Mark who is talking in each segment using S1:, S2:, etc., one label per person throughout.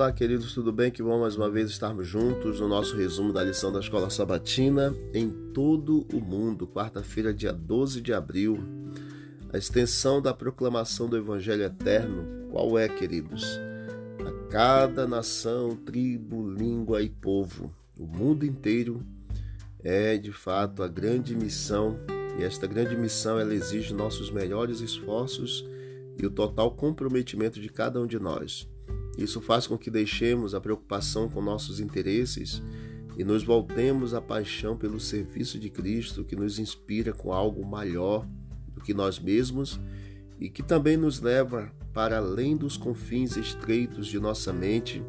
S1: Olá, queridos, tudo bem? Que bom mais uma vez estarmos juntos no nosso resumo da lição da Escola Sabatina em todo o mundo, quarta-feira, dia 12 de abril. A extensão da proclamação do Evangelho Eterno, qual é, queridos? A cada nação, tribo, língua e povo, o mundo inteiro é de fato a grande missão, e esta grande missão ela exige nossos melhores esforços e o total comprometimento de cada um de nós. Isso faz com que deixemos a preocupação com nossos interesses e nos voltemos à paixão pelo serviço de Cristo que nos inspira com algo maior do que nós mesmos e que também nos leva para além dos confins estreitos de nossa mente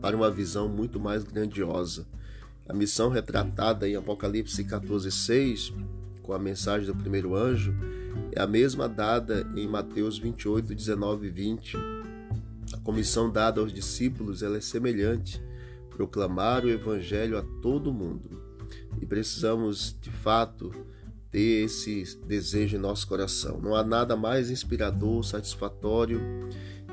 S1: para uma visão muito mais grandiosa. A missão retratada em Apocalipse 14:6, com a mensagem do primeiro anjo, é a mesma dada em Mateus 28, 19 e 20. Comissão dada aos discípulos é semelhante, proclamar o evangelho a todo mundo. E precisamos, de fato, ter esse desejo em nosso coração. Não há nada mais inspirador, satisfatório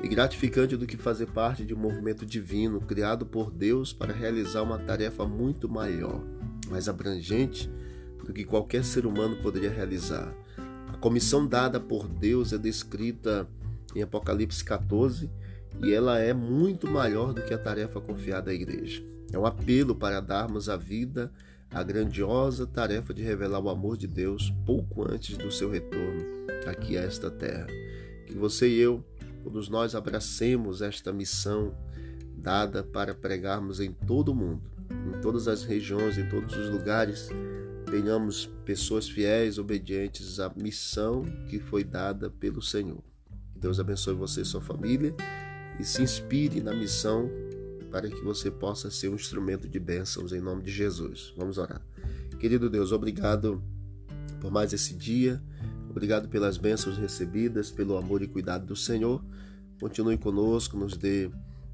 S1: e gratificante do que fazer parte de um movimento divino criado por Deus para realizar uma tarefa muito maior, mais abrangente do que qualquer ser humano poderia realizar. A comissão dada por Deus é descrita em Apocalipse 14 e ela é muito maior do que a tarefa confiada à igreja. É um apelo para darmos a vida à grandiosa tarefa de revelar o amor de Deus pouco antes do seu retorno aqui a esta terra. Que você e eu, todos nós, abracemos esta missão dada para pregarmos em todo o mundo, em todas as regiões, em todos os lugares tenhamos pessoas fiéis, obedientes à missão que foi dada pelo Senhor. Deus abençoe você e sua família e se inspire na missão para que você possa ser um instrumento de bênçãos em nome de Jesus. Vamos orar. Querido Deus, obrigado por mais esse dia. Obrigado pelas bênçãos recebidas, pelo amor e cuidado do Senhor. Continue conosco, nos dê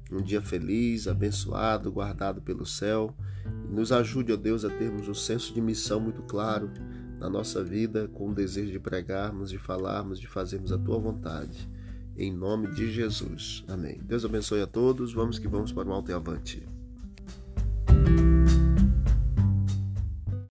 S1: um dia feliz, abençoado, guardado pelo céu. Nos ajude, ó Deus, a termos um senso de missão muito claro na nossa vida, com o desejo de pregarmos, de falarmos, de fazermos a tua vontade. Em nome de Jesus. Amém. Deus abençoe a todos. Vamos que vamos para o alto e avante.